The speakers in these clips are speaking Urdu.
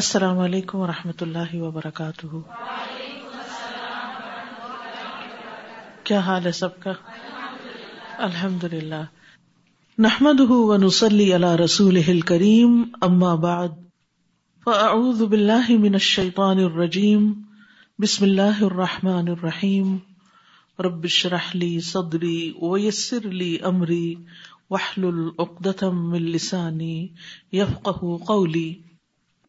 السلام علیکم و رحمۃ اللہ وبرکاتہ کیا حال ہے سب کا الحمد للہ نحمد رسول کریم اما بعد فاعوذ باللہ من الشیطان الرجیم بسم اللہ الرحمٰن الرحیم رب اشرح لي لي صدري ويسر امري واحلل عقدة من لساني يفقهوا قولي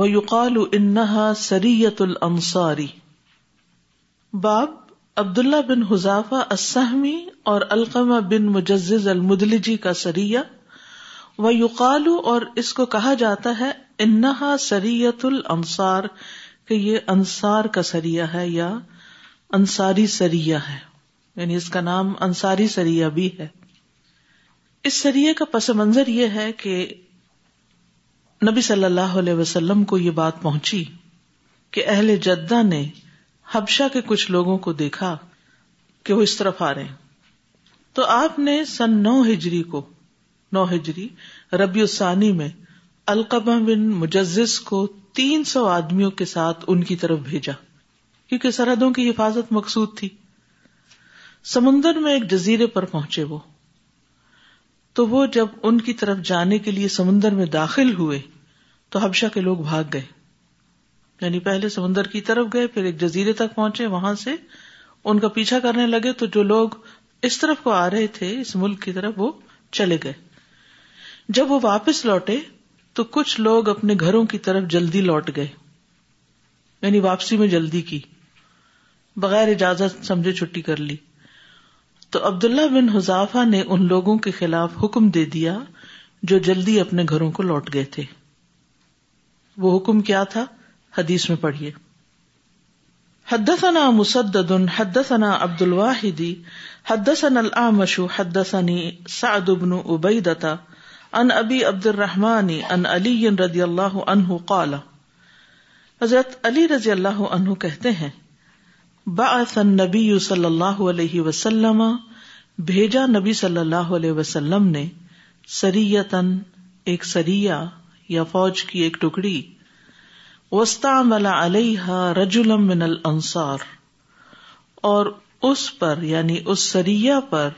وہ یوقال انحا سریت الصاری باب عبد اللہ بن حذافہ اور القمہ بن مجز المدلجی کا سریا و یوقال اور اس کو کہا جاتا ہے انہا سریت الصار کہ یہ انصار کا سریا ہے یا انصاری سریا ہے یعنی اس کا نام انصاری سریا بھی ہے اس سریے کا پس منظر یہ ہے کہ نبی صلی اللہ علیہ وسلم کو یہ بات پہنچی کہ اہل جدہ نے حبشہ کے کچھ لوگوں کو دیکھا کہ وہ اس طرف آ رہے تو آپ نے سن نو ہجری کو نو ہجری ربیع میں القبہ بن مجزس کو تین سو آدمیوں کے ساتھ ان کی طرف بھیجا کیونکہ سرحدوں کی حفاظت مقصود تھی سمندر میں ایک جزیرے پر پہنچے وہ تو وہ جب ان کی طرف جانے کے لیے سمندر میں داخل ہوئے تو حبشہ کے لوگ بھاگ گئے یعنی پہلے سمندر کی طرف گئے پھر ایک جزیرے تک پہنچے وہاں سے ان کا پیچھا کرنے لگے تو جو لوگ اس طرف کو آ رہے تھے اس ملک کی طرف وہ چلے گئے جب وہ واپس لوٹے تو کچھ لوگ اپنے گھروں کی طرف جلدی لوٹ گئے یعنی واپسی میں جلدی کی بغیر اجازت سمجھے چھٹی کر لی عبد اللہ بن حذافہ نے ان لوگوں کے خلاف حکم دے دیا جو جلدی اپنے گھروں کو لوٹ گئے تھے وہ حکم کیا تھا حدیث میں پڑھیے حدثنا مسدد حدثنا عبد الواحدی حدثنا الاعمش حدثني سعد بن نبید ان ابی عبد الرحمن ان علی رضی اللہ عنه قال حضرت علی رضی اللہ عنہ کہتے ہیں بعث نبی یو صلی اللہ علیہ وسلم بھیجا نبی صلی اللہ علیہ وسلم نے سریتن ایک سریا یا فوج کی ایک ٹکڑی وسطا من الصار اور اس پر یعنی اس سریا پر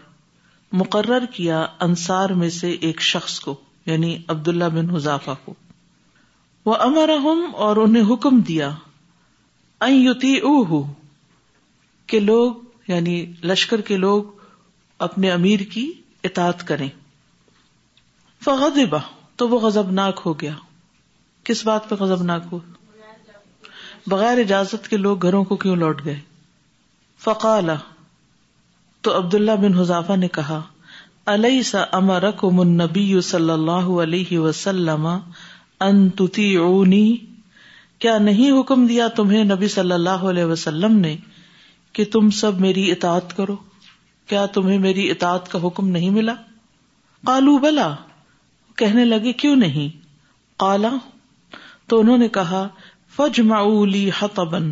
مقرر کیا انصار میں سے ایک شخص کو یعنی عبد اللہ بن حذافہ کو وہ امر اور انہیں حکم دیا کہ لوگ یعنی لشکر کے لوگ اپنے امیر کی اطاعت کریں فغضبہ تو وہ ہو ہو گیا کس بات پہ بغیر اجازت کے لوگ گھروں کو کیوں لوٹ گئے فقال تو عبد اللہ بن حزافہ نے کہا علیہ سا امرک منبی صلی اللہ علیہ وسلم کیا نہیں حکم دیا تمہیں نبی صلی اللہ علیہ وسلم نے کہ تم سب میری اطاعت کرو کیا تمہیں میری اطاعت کا حکم نہیں ملا کالو بلا کہنے لگے کیوں نہیں کالا تو انہوں نے کہا فج معلی حتبن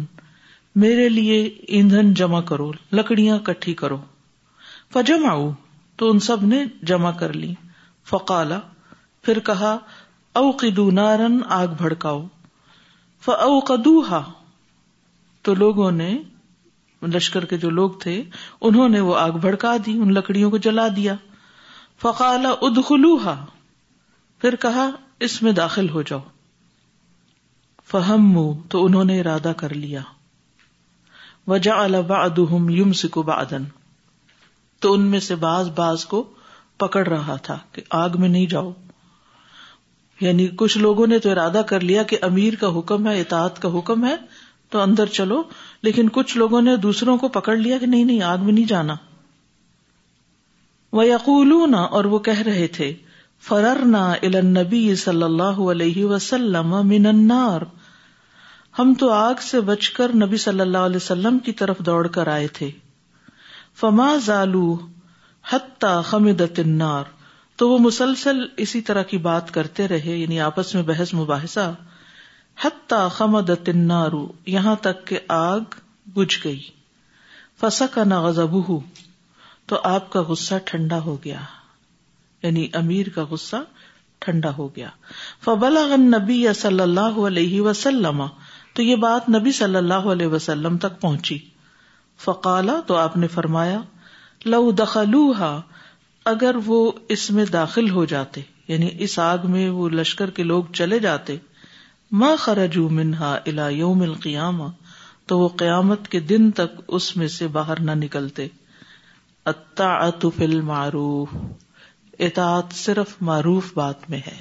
میرے لیے ایندھن جمع کرو لکڑیاں کٹھی کرو فجم جمع تو ان سب نے جمع کر لی فقالا پھر کہا قدو نارن آگ بھڑکاؤ ہا تو لوگوں نے لشکر کے جو لوگ تھے انہوں نے وہ آگ بھڑکا دی ان لکڑیوں کو جلا دیا فقال فقا پھر کہا اس میں داخل ہو جاؤ تو انہوں نے ارادہ کر لیا وجا بعضهم يمسك بعضا تو ان میں سے باز باز کو پکڑ رہا تھا کہ آگ میں نہیں جاؤ یعنی کچھ لوگوں نے تو ارادہ کر لیا کہ امیر کا حکم ہے اطاعت کا حکم ہے تو اندر چلو لیکن کچھ لوگوں نے دوسروں کو پکڑ لیا کہ نہیں نہیں آگ میں نہیں جانا وہ یقول اور وہ کہہ رہے تھے فرر نبی صلی اللہ علیہ وسلم ہم تو آگ سے بچ کر نبی صلی اللہ علیہ وسلم کی طرف دوڑ کر آئے تھے فما زالو حتہ خمد تنار تو وہ مسلسل اسی طرح کی بات کرتے رہے یعنی آپس میں بحث مباحثہ حمد یہاں تک کہ آگ بج گئی فسکا نا غب تو آپ کا غصہ ٹھنڈا ہو گیا یعنی امیر کا غصہ ٹھنڈا ہو گیا فبلا غن نبی صلی اللہ علیہ وسلم تو یہ بات نبی صلی اللہ علیہ وسلم تک پہنچی فقالا تو آپ نے فرمایا لو لا اگر وہ اس میں داخل ہو جاتے یعنی اس آگ میں وہ لشکر کے لوگ چلے جاتے ماں خرجو منہا الا یوم القیامہ تو وہ قیامت کے دن تک اس میں سے باہر نہ نکلتے صرف معروف بات میں ہے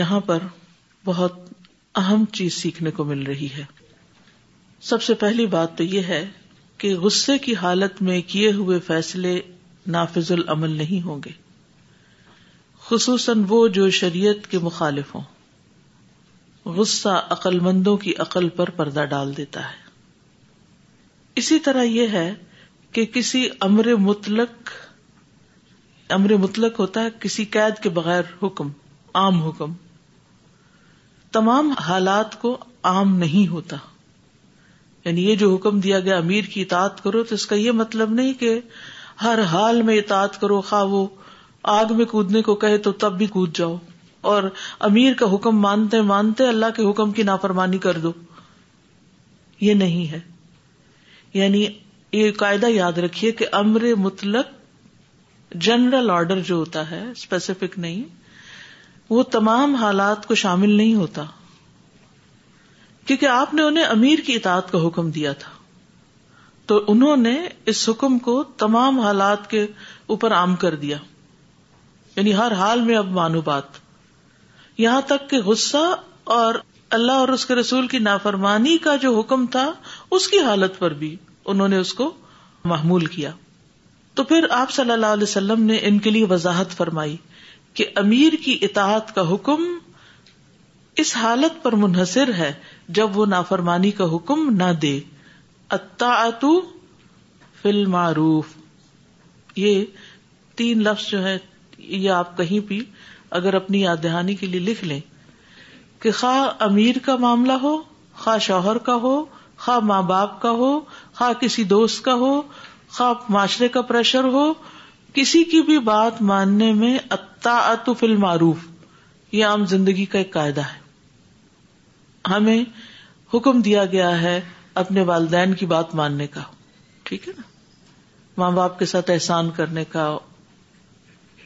یہاں پر بہت اہم چیز سیکھنے کو مل رہی ہے سب سے پہلی بات تو یہ ہے کہ غصے کی حالت میں کیے ہوئے فیصلے نافذ العمل نہیں ہوں گے خصوصاً وہ جو شریعت کے مخالف ہوں غصہ عقل مندوں کی عقل پر پردہ ڈال دیتا ہے اسی طرح یہ ہے کہ کسی امر مطلق امر مطلق ہوتا ہے کسی قید کے بغیر حکم عام حکم تمام حالات کو عام نہیں ہوتا یعنی یہ جو حکم دیا گیا امیر کی اطاعت کرو تو اس کا یہ مطلب نہیں کہ ہر حال میں اطاعت کرو خواہ وہ آگ میں کودنے کو کہے تو تب بھی کود جاؤ اور امیر کا حکم مانتے مانتے اللہ کے حکم کی نافرمانی کر دو یہ نہیں ہے یعنی یہ قاعدہ یاد رکھیے کہ امر مطلق جنرل آرڈر جو ہوتا ہے اسپیسیفک نہیں وہ تمام حالات کو شامل نہیں ہوتا کیونکہ آپ نے انہیں امیر کی اطاعت کا حکم دیا تھا تو انہوں نے اس حکم کو تمام حالات کے اوپر عام کر دیا یعنی ہر حال میں اب مانو بات یہاں تک کہ غصہ اور اللہ اور اس کے رسول کی نافرمانی کا جو حکم تھا اس کی حالت پر بھی انہوں نے اس کو محمول کیا تو پھر آپ صلی اللہ علیہ وسلم نے ان کے لیے وضاحت فرمائی کہ امیر کی اطاعت کا حکم اس حالت پر منحصر ہے جب وہ نافرمانی کا حکم نہ دے اتا اتو فل معروف یہ تین لفظ جو ہے یہ آپ کہیں بھی اگر اپنی یاد دہانی کے لیے لکھ لیں کہ خا امیر کا معاملہ ہو خا شوہر کا ہو خا ماں باپ کا ہو خا کسی دوست کا ہو خا معاشرے کا پریشر ہو کسی کی بھی بات ماننے میں فی المعروف یہ عام زندگی کا ایک قاعدہ ہے ہمیں حکم دیا گیا ہے اپنے والدین کی بات ماننے کا ٹھیک ہے نا ماں باپ کے ساتھ احسان کرنے کا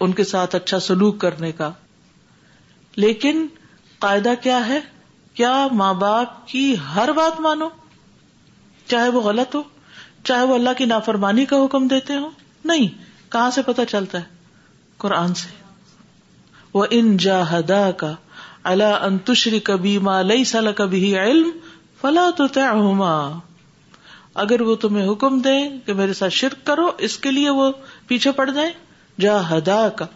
ان کے ساتھ اچھا سلوک کرنے کا لیکن قاعدہ کیا ہے کیا ماں باپ کی ہر بات مانو چاہے وہ غلط ہو چاہے وہ اللہ کی نافرمانی کا حکم دیتے ہو نہیں کہاں سے پتا چلتا ہے قرآن سے وہ ان کا اللہ انتشری کبھی ماں لئی سال کبھی علم فلا تو اگر وہ تمہیں حکم دے کہ میرے ساتھ شرک کرو اس کے لیے وہ پیچھے پڑ جائیں جا ہدا کا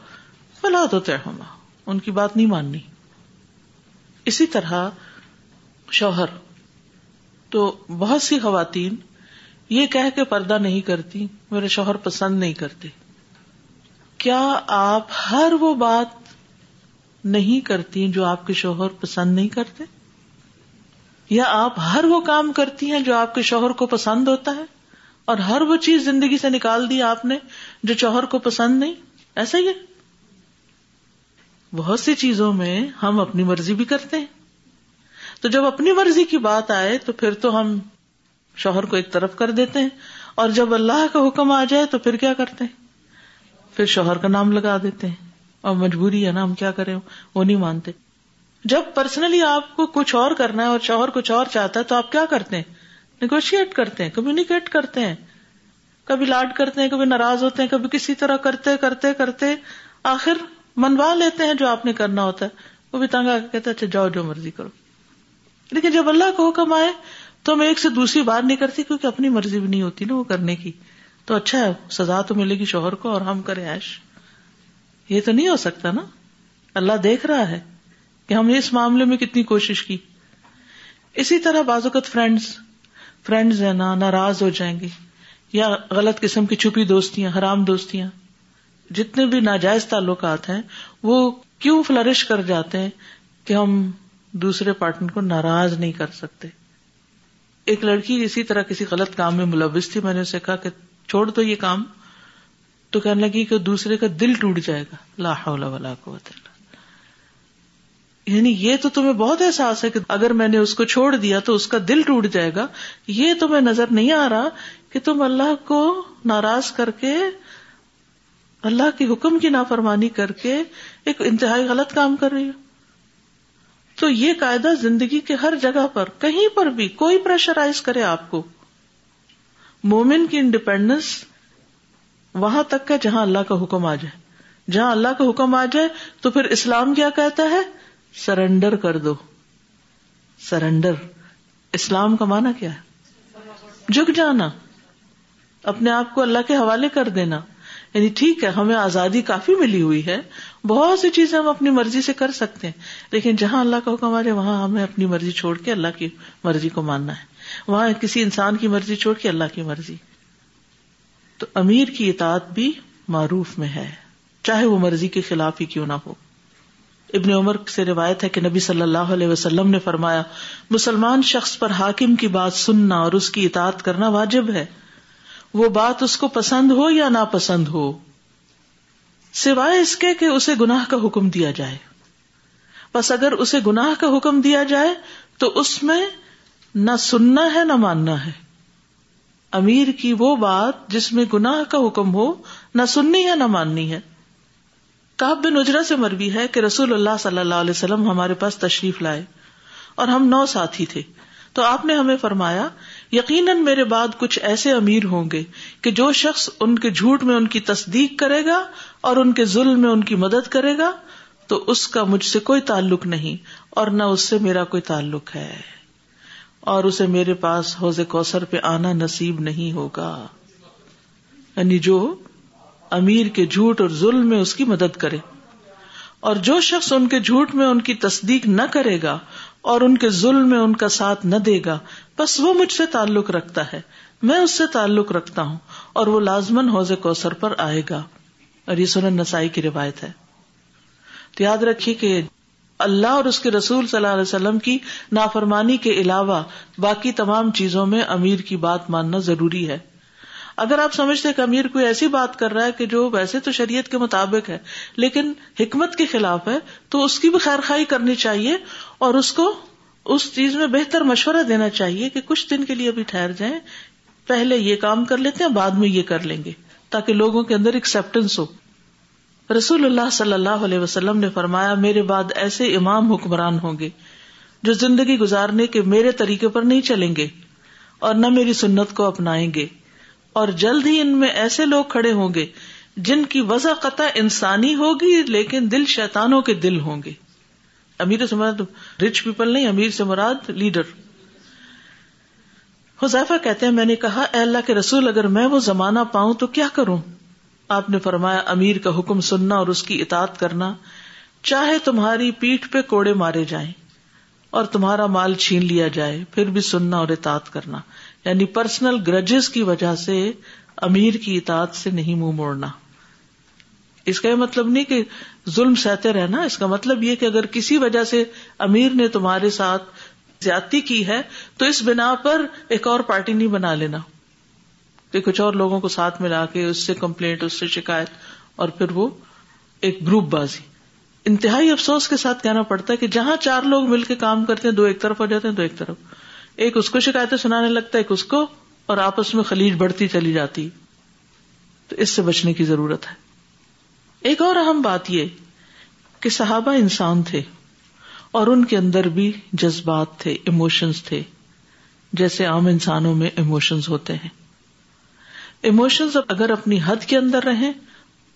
فلا تو طے ہونا ان کی بات نہیں ماننی اسی طرح شوہر تو بہت سی خواتین یہ کہہ کے پردہ نہیں کرتی میرے شوہر پسند نہیں کرتے کیا آپ ہر وہ بات نہیں کرتی جو آپ کے شوہر پسند نہیں کرتے یا آپ ہر وہ کام کرتی ہیں جو آپ کے شوہر کو پسند ہوتا ہے اور ہر وہ چیز زندگی سے نکال دی آپ نے جو شوہر کو پسند نہیں ایسا ہی ہے بہت سی چیزوں میں ہم اپنی مرضی بھی کرتے ہیں تو جب اپنی مرضی کی بات آئے تو پھر تو ہم شوہر کو ایک طرف کر دیتے ہیں اور جب اللہ کا حکم آ جائے تو پھر کیا کرتے ہیں پھر شوہر کا نام لگا دیتے ہیں اور مجبوری ہے نا ہم کیا کریں وہ نہیں مانتے جب پرسنلی آپ کو کچھ اور کرنا ہے اور شوہر کچھ اور چاہتا ہے تو آپ کیا کرتے ہیں نیگوشیٹ کرتے ہیں کمیونیکیٹ کرتے ہیں کبھی لاڈ کرتے ہیں کبھی ناراض ہوتے ہیں کبھی کسی طرح کرتے کرتے کرتے آخر منوا لیتے ہیں جو آپ نے کرنا ہوتا ہے وہ بھی تنگا کہتے اچھا جاؤ جو مرضی کرو لیکن جب اللہ کو حکم آئے تو ہم ایک سے دوسری بار نہیں کرتی کیونکہ اپنی مرضی بھی نہیں ہوتی نا وہ کرنے کی تو اچھا ہے سزا تو ملے گی شوہر کو اور ہم کریں ایش یہ تو نہیں ہو سکتا نا اللہ دیکھ رہا ہے کہ ہم نے اس معاملے میں کتنی کوشش کی اسی طرح بازوقت فرینڈس فرینڈز ہیں نا ناراض ہو جائیں گے یا غلط قسم کی چھپی دوستیاں حرام دوستیاں جتنے بھی ناجائز تعلقات ہیں وہ کیوں فلرش کر جاتے ہیں کہ ہم دوسرے پارٹنر کو ناراض نہیں کر سکتے ایک لڑکی اسی طرح کسی غلط کام میں ملوث تھی میں نے اسے کہا کہ چھوڑ دو یہ کام تو کہنے لگی کہ دوسرے کا دل ٹوٹ جائے گا لا کو بتا یعنی یہ تو تمہیں بہت احساس ہے کہ اگر میں نے اس کو چھوڑ دیا تو اس کا دل ٹوٹ جائے گا یہ تمہیں نظر نہیں آ رہا کہ تم اللہ کو ناراض کر کے اللہ کے حکم کی نافرمانی کر کے ایک انتہائی غلط کام کر رہی ہو تو یہ قاعدہ زندگی کے ہر جگہ پر کہیں پر بھی کوئی پریشرائز کرے آپ کو مومن کی انڈیپینڈنس وہاں تک ہے جہاں اللہ کا حکم آ جائے جہاں اللہ کا حکم آ جائے تو پھر اسلام کیا کہتا ہے سرنڈر کر دو سرنڈر اسلام کا مانا کیا ہے جھک جانا اپنے آپ کو اللہ کے حوالے کر دینا یعنی ٹھیک ہے ہمیں آزادی کافی ملی ہوئی ہے بہت سی چیزیں ہم اپنی مرضی سے کر سکتے ہیں لیکن جہاں اللہ کا حکم حکمارے وہاں ہمیں اپنی مرضی چھوڑ کے اللہ کی مرضی کو ماننا ہے وہاں کسی انسان کی مرضی چھوڑ کے اللہ کی مرضی تو امیر کی اطاعت بھی معروف میں ہے چاہے وہ مرضی کے خلاف ہی کیوں نہ ہو ابن عمر سے روایت ہے کہ نبی صلی اللہ علیہ وسلم نے فرمایا مسلمان شخص پر حاکم کی بات سننا اور اس کی اطاعت کرنا واجب ہے وہ بات اس کو پسند ہو یا ناپسند ہو سوائے اس کے کہ اسے گناہ کا حکم دیا جائے بس اگر اسے گناہ کا حکم دیا جائے تو اس میں نہ سننا ہے نہ ماننا ہے امیر کی وہ بات جس میں گناہ کا حکم ہو نہ سننی ہے نہ ماننی ہے بن اجرا سے ہے کہ رسول اللہ صلی اللہ علیہ وسلم ہمارے پاس تشریف لائے اور ہم نو ساتھی تھے تو آپ نے ہمیں فرمایا یقیناً میرے بعد کچھ ایسے امیر ہوں گے کہ جو شخص ان کے جھوٹ میں ان کی تصدیق کرے گا اور ان کے ظلم میں ان کی مدد کرے گا تو اس کا مجھ سے کوئی تعلق نہیں اور نہ اس سے میرا کوئی تعلق ہے اور اسے میرے پاس حوض پہ آنا نصیب نہیں ہوگا یعنی جو امیر کے جھوٹ اور ظلم میں اس کی مدد کرے اور جو شخص ان کے جھوٹ میں ان کی تصدیق نہ کرے گا اور ان ان کے ظلم میں کا ساتھ نہ دے گا بس وہ مجھ سے سے تعلق تعلق رکھتا رکھتا ہے میں اس ہوں اور وہ لازمن حوض کو آئے گا اور یہ سنن نسائی کی روایت ہے تو یاد رکھیے کہ اللہ اور اس کے رسول صلی اللہ علیہ وسلم کی نافرمانی کے علاوہ باقی تمام چیزوں میں امیر کی بات ماننا ضروری ہے اگر آپ سمجھتے کہ امیر کوئی ایسی بات کر رہا ہے کہ جو ویسے تو شریعت کے مطابق ہے لیکن حکمت کے خلاف ہے تو اس کی بھی خیر خائی کرنی چاہیے اور اس کو اس چیز میں بہتر مشورہ دینا چاہیے کہ کچھ دن کے لیے ٹھہر جائیں پہلے یہ کام کر لیتے ہیں بعد میں یہ کر لیں گے تاکہ لوگوں کے اندر ایکسپٹینس ہو رسول اللہ صلی اللہ علیہ وسلم نے فرمایا میرے بعد ایسے امام حکمران ہوں گے جو زندگی گزارنے کے میرے طریقے پر نہیں چلیں گے اور نہ میری سنت کو اپنائیں گے اور جلد ہی ان میں ایسے لوگ کھڑے ہوں گے جن کی وضع قطع انسانی ہوگی لیکن دل شیتانوں کے دل ہوں گے امیر سے مراد رچ پیپل نہیں امیر سے مراد لیڈر حذیفہ کہتے ہیں میں نے کہا اے اللہ کے رسول اگر میں وہ زمانہ پاؤں تو کیا کروں آپ نے فرمایا امیر کا حکم سننا اور اس کی اطاعت کرنا چاہے تمہاری پیٹھ پہ کوڑے مارے جائیں اور تمہارا مال چھین لیا جائے پھر بھی سننا اور اطاعت کرنا یعنی پرسنل گرجز کی وجہ سے امیر کی اطاعت سے نہیں منہ مو موڑنا اس کا یہ مطلب نہیں کہ ظلم سہتے رہنا اس کا مطلب یہ کہ اگر کسی وجہ سے امیر نے تمہارے ساتھ زیادتی کی ہے تو اس بنا پر ایک اور پارٹی نہیں بنا لینا کہ کچھ اور لوگوں کو ساتھ ملا کے اس سے کمپلینٹ اس سے شکایت اور پھر وہ ایک گروپ بازی انتہائی افسوس کے ساتھ کہنا پڑتا ہے کہ جہاں چار لوگ مل کے کام کرتے ہیں دو ایک طرف ہو جاتے ہیں دو ایک طرف ایک اس کو شکایتیں سنانے لگتا ہے ایک اس کو اور آپس میں خلیج بڑھتی چلی جاتی تو اس سے بچنے کی ضرورت ہے ایک اور اہم بات یہ کہ صحابہ انسان تھے اور ان کے اندر بھی جذبات تھے اموشنس تھے جیسے عام انسانوں میں اموشنس ہوتے ہیں ایموشنز اگر اپنی حد کے اندر رہیں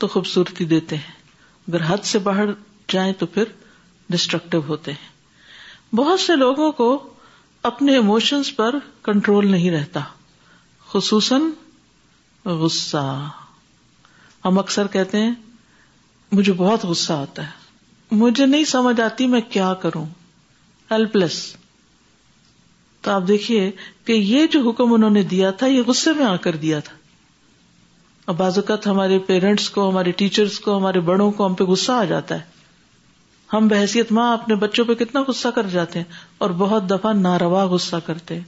تو خوبصورتی دیتے ہیں اگر حد سے باہر جائیں تو پھر ڈسٹرکٹو ہوتے ہیں بہت سے لوگوں کو اپنے ایموشنس پر کنٹرول نہیں رہتا خصوصاً غصہ ہم اکثر کہتے ہیں مجھے بہت غصہ آتا ہے مجھے نہیں سمجھ آتی میں کیا کروں ہیلپ لیس تو آپ دیکھیے کہ یہ جو حکم انہوں نے دیا تھا یہ غصے میں آ کر دیا تھا بعض اوقات ہمارے پیرنٹس کو ہمارے ٹیچرس کو ہمارے بڑوں کو ہم پہ غصہ آ جاتا ہے ہم بحثیت ماں اپنے بچوں پہ کتنا غصہ کر جاتے ہیں اور بہت دفعہ ناروا غصہ کرتے ہیں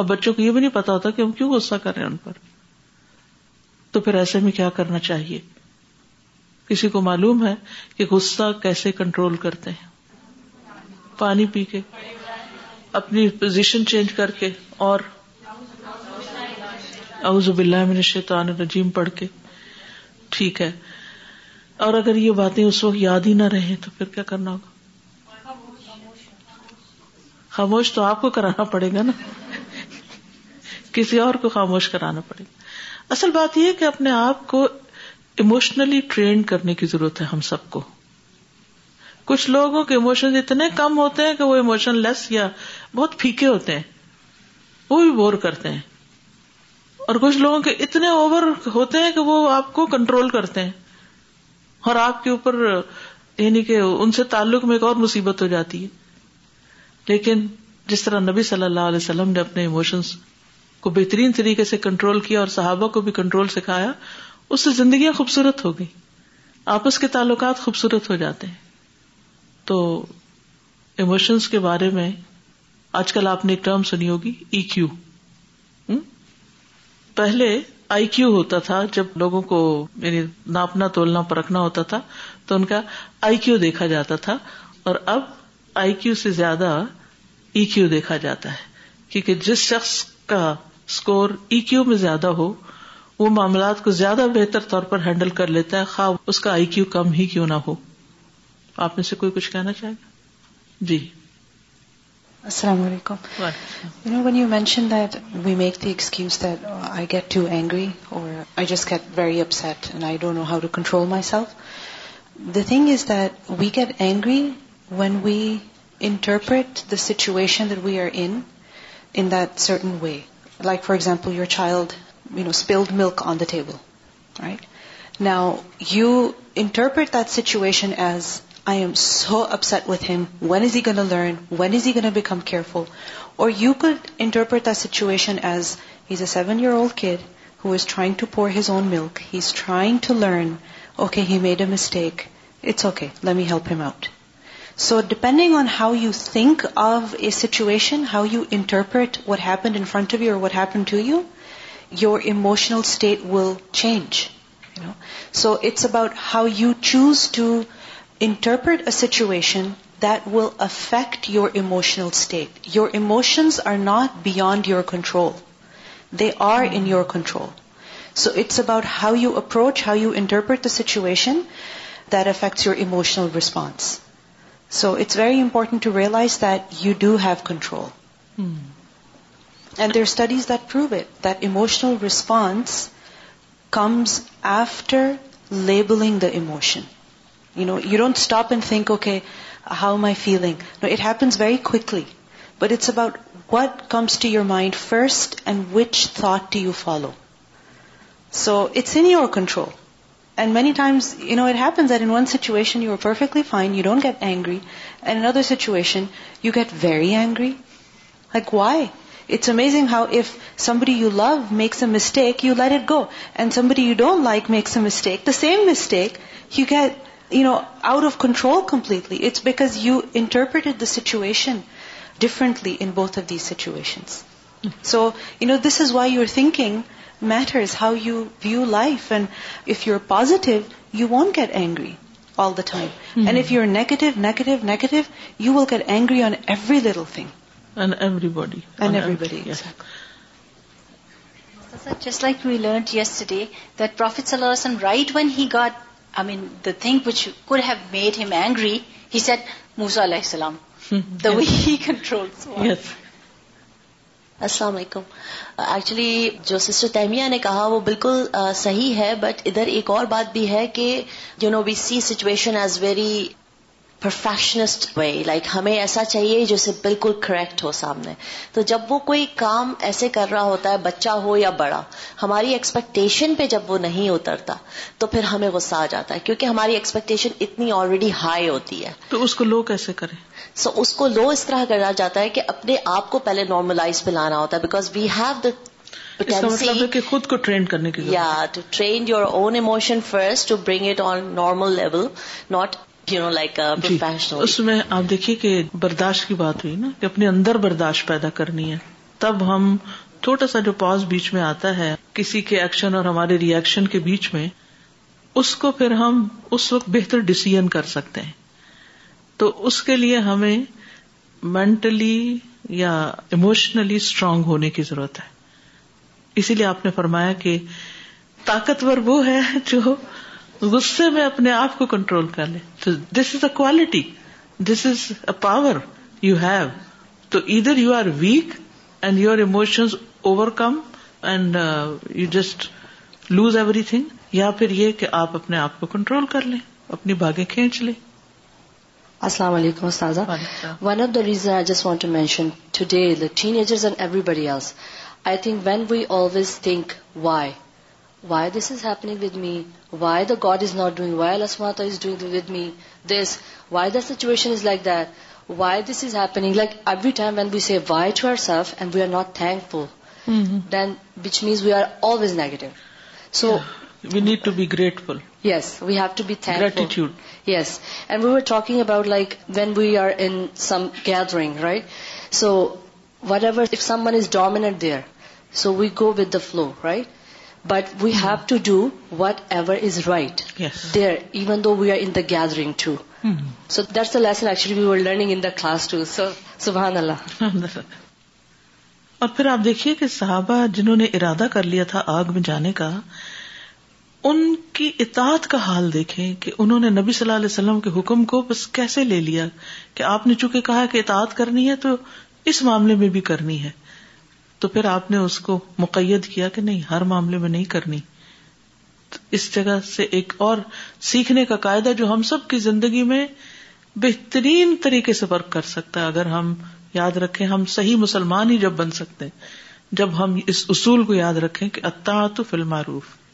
اور بچوں کو یہ بھی نہیں پتا ہوتا کہ ہم کیوں غصہ کر رہے ہیں ان پر تو پھر ایسے میں کیا کرنا چاہیے کسی کو معلوم ہے کہ غصہ کیسے کنٹرول کرتے ہیں پانی پی کے اپنی پوزیشن چینج کر کے اور اعوذ باللہ من الشیطان الرجیم پڑھ کے ٹھیک ہے اور اگر یہ باتیں اس وقت یاد ہی نہ رہے تو پھر کیا کرنا ہوگا خاموش تو آپ کو کرانا پڑے گا نا کسی اور کو خاموش کرانا پڑے گا اصل بات یہ کہ اپنے آپ کو اموشنلی ٹرینڈ کرنے کی ضرورت ہے ہم سب کو کچھ لوگوں کے اموشن اتنے کم ہوتے ہیں کہ وہ اموشن لیس یا بہت پھیکے ہوتے ہیں وہ بھی بور کرتے ہیں اور کچھ لوگوں کے اتنے اوور ہوتے ہیں کہ وہ آپ کو کنٹرول کرتے ہیں اور آپ کے اوپر یعنی کہ ان سے تعلق میں ایک اور مصیبت ہو جاتی ہے لیکن جس طرح نبی صلی اللہ علیہ وسلم نے اپنے ایموشنس کو بہترین طریقے سے کنٹرول کیا اور صحابہ کو بھی کنٹرول سکھایا اس سے زندگیاں خوبصورت ہو گئی آپس کے تعلقات خوبصورت ہو جاتے ہیں تو ایموشنس کے بارے میں آج کل آپ نے ایک ٹرم سنی ہوگی ای e کیو پہلے آئی کیو ہوتا تھا جب لوگوں کو یعنی ناپنا تولنا پرکھنا ہوتا تھا تو ان کا آئی کیو دیکھا جاتا تھا اور اب آئی کیو سے زیادہ ای کیو دیکھا جاتا ہے کیونکہ جس شخص کا اسکور ای کیو میں زیادہ ہو وہ معاملات کو زیادہ بہتر طور پر ہینڈل کر لیتا ہے خواب اس کا آئی کیو کم ہی کیوں نہ ہو آپ میں سے کوئی کچھ کہنا چاہے گا جی Assalamu alaikum. You know, when you mentioned that we make the excuse that uh, I get too angry or I just get very upset and I don't know how to control myself, the thing is that we get angry when we interpret the situation that we are in that certain way. Like, for example, your child, spilled milk on the table, right? Now, you interpret that situation as I am so upset with him. When is he going to learn? When is he going to become careful? Or you could interpret that situation as, he's a 7-year-old kid who is trying to pour his own milk. He's trying to learn. Okay, he made a mistake. It's okay. Let me help him out. So depending on how you think of a situation, how you interpret what happened in front of you or what happened to you, your emotional state will change. So it's about how you choose to Interpret a situation that will affect your emotional state. Your emotions are not beyond your control. They are in your control. So it's about how you approach, how you interpret the situation that affects your emotional response. So it's very important to realize that you do have control. Hmm. And there are studies that prove it, that emotional response comes after labeling the emotion. You don't stop and think, okay, how am I feeling? No, it happens very quickly. But it's about what comes to your mind first and which thought do you follow. So it's in your control. And many times, it happens that in one situation you are perfectly fine, you don't get angry. And in another situation, you get very angry. Like, why? It's amazing how if somebody you love makes a mistake, you let it go. And somebody you don't like makes a mistake, the same mistake, you get out of control completely. It's because you interpreted the situation differently in both of these situations. So, this is why your thinking matters, how you view life. And if you're positive, you won't get angry all the time. Mm-hmm. And if you're negative, you will get angry on every little thing. And everybody. Exactly. Just like we learned yesterday, that Prophet sallallahu alaihi wasallam, right when he got think have made him angry he said he علیہ السلام hmm. Yes. السلام علیکم ایکچولی جو سسٹر تہمیہ نے کہا وہ بالکل صحیح ہے بٹ ادھر ایک اور بات بھی ہے کہ you know be see situation is very perfectionist way like ہمیں ایسا چاہیے جسے بالکل کریکٹ ہو سامنے تو جب وہ کوئی کام ایسے کر رہا ہوتا ہے بچہ ہو یا بڑا ہماری ایکسپیکٹیشن پہ جب وہ نہیں اترتا تو پھر ہمیں غصہ آ جاتا ہے کیونکہ ہماری ایکسپیکٹیشن اتنی آلریڈی ہائی ہوتی ہے تو اس کو لو کیسے کریں سو so, اس کو لو اس طرح کرنا جاتا ہے کہ اپنے آپ کو پہلے نارملائز پہ لانا ہوتا ہے بیکاز وی ہیو دا خود کو ٹرین کرنے کے لیے to train your own emotion first to bring it on normal level not Uh, جی، اس میں آپ دیکھیے کہ برداشت کی بات ہوئی نا کہ اپنے اندر برداشت پیدا کرنی ہے تب ہم چھوٹا سا جو پاز بیچ میں آتا ہے کسی کے ایکشن اور ہمارے ری ایکشن کے بیچ میں اس کو پھر ہم اس وقت بہتر ڈسیزن کر سکتے ہیں تو اس کے لیے ہمیں مینٹلی یا ایموشنلی اسٹرانگ ہونے کی ضرورت ہے اسی لیے آپ نے فرمایا کہ طاقتور وہ ہے جو غصے میں اپنے آپ کو کنٹرول کر لیں this is a quality this is a power you have تو ادھر you are weak and your emotions overcome and you just lose everything یا پھر یہ کہ آپ اپنے آپ کو کنٹرول کر لیں اپنی بھاگیں کھینچ لیں السلام علیکم one of the reason I just want to mention today the teenagers and every I think when we always think why why this is happening with me, why the God is not doing, why Allah Subhanahu wa Ta'ala is doing with me this, why the situation is like that, why this is happening. Like every time when we say why to ourselves and we are not thankful, mm-hmm. then which means we are always negative. So we need to be grateful. Yes, we have to be thankful. Gratitude. Yes. And we were talking about like when we are in some gathering, right? So whatever, if someone is dominant there, so we go with the flow, right? But we have to do whatever is right even though we we are in in the the gathering to to so so that's lesson actually learning class سبحان اللہ اور پھر آپ دیکھیے کہ صحابہ جنہوں نے ارادہ کر لیا تھا آگ میں جانے کا ان کی اطاعت کا حال دیکھیں کہ انہوں نے نبی صلی اللہ علیہ وسلم کے حکم کو بس کیسے لے لیا کہ آپ نے چونکہ کہا کہ اطاعت کرنی ہے تو اس معاملے میں بھی کرنی ہے تو پھر آپ نے اس کو مقید کیا کہ نہیں ہر معاملے میں نہیں کرنی اس جگہ سے ایک اور سیکھنے کا قاعدہ جو ہم سب کی زندگی میں بہترین طریقے سے فرق کر سکتا ہے اگر ہم یاد رکھیں ہم صحیح مسلمان ہی جب بن سکتے ہیں جب ہم اس اصول کو یاد رکھیں کہ اتا تو فی معروف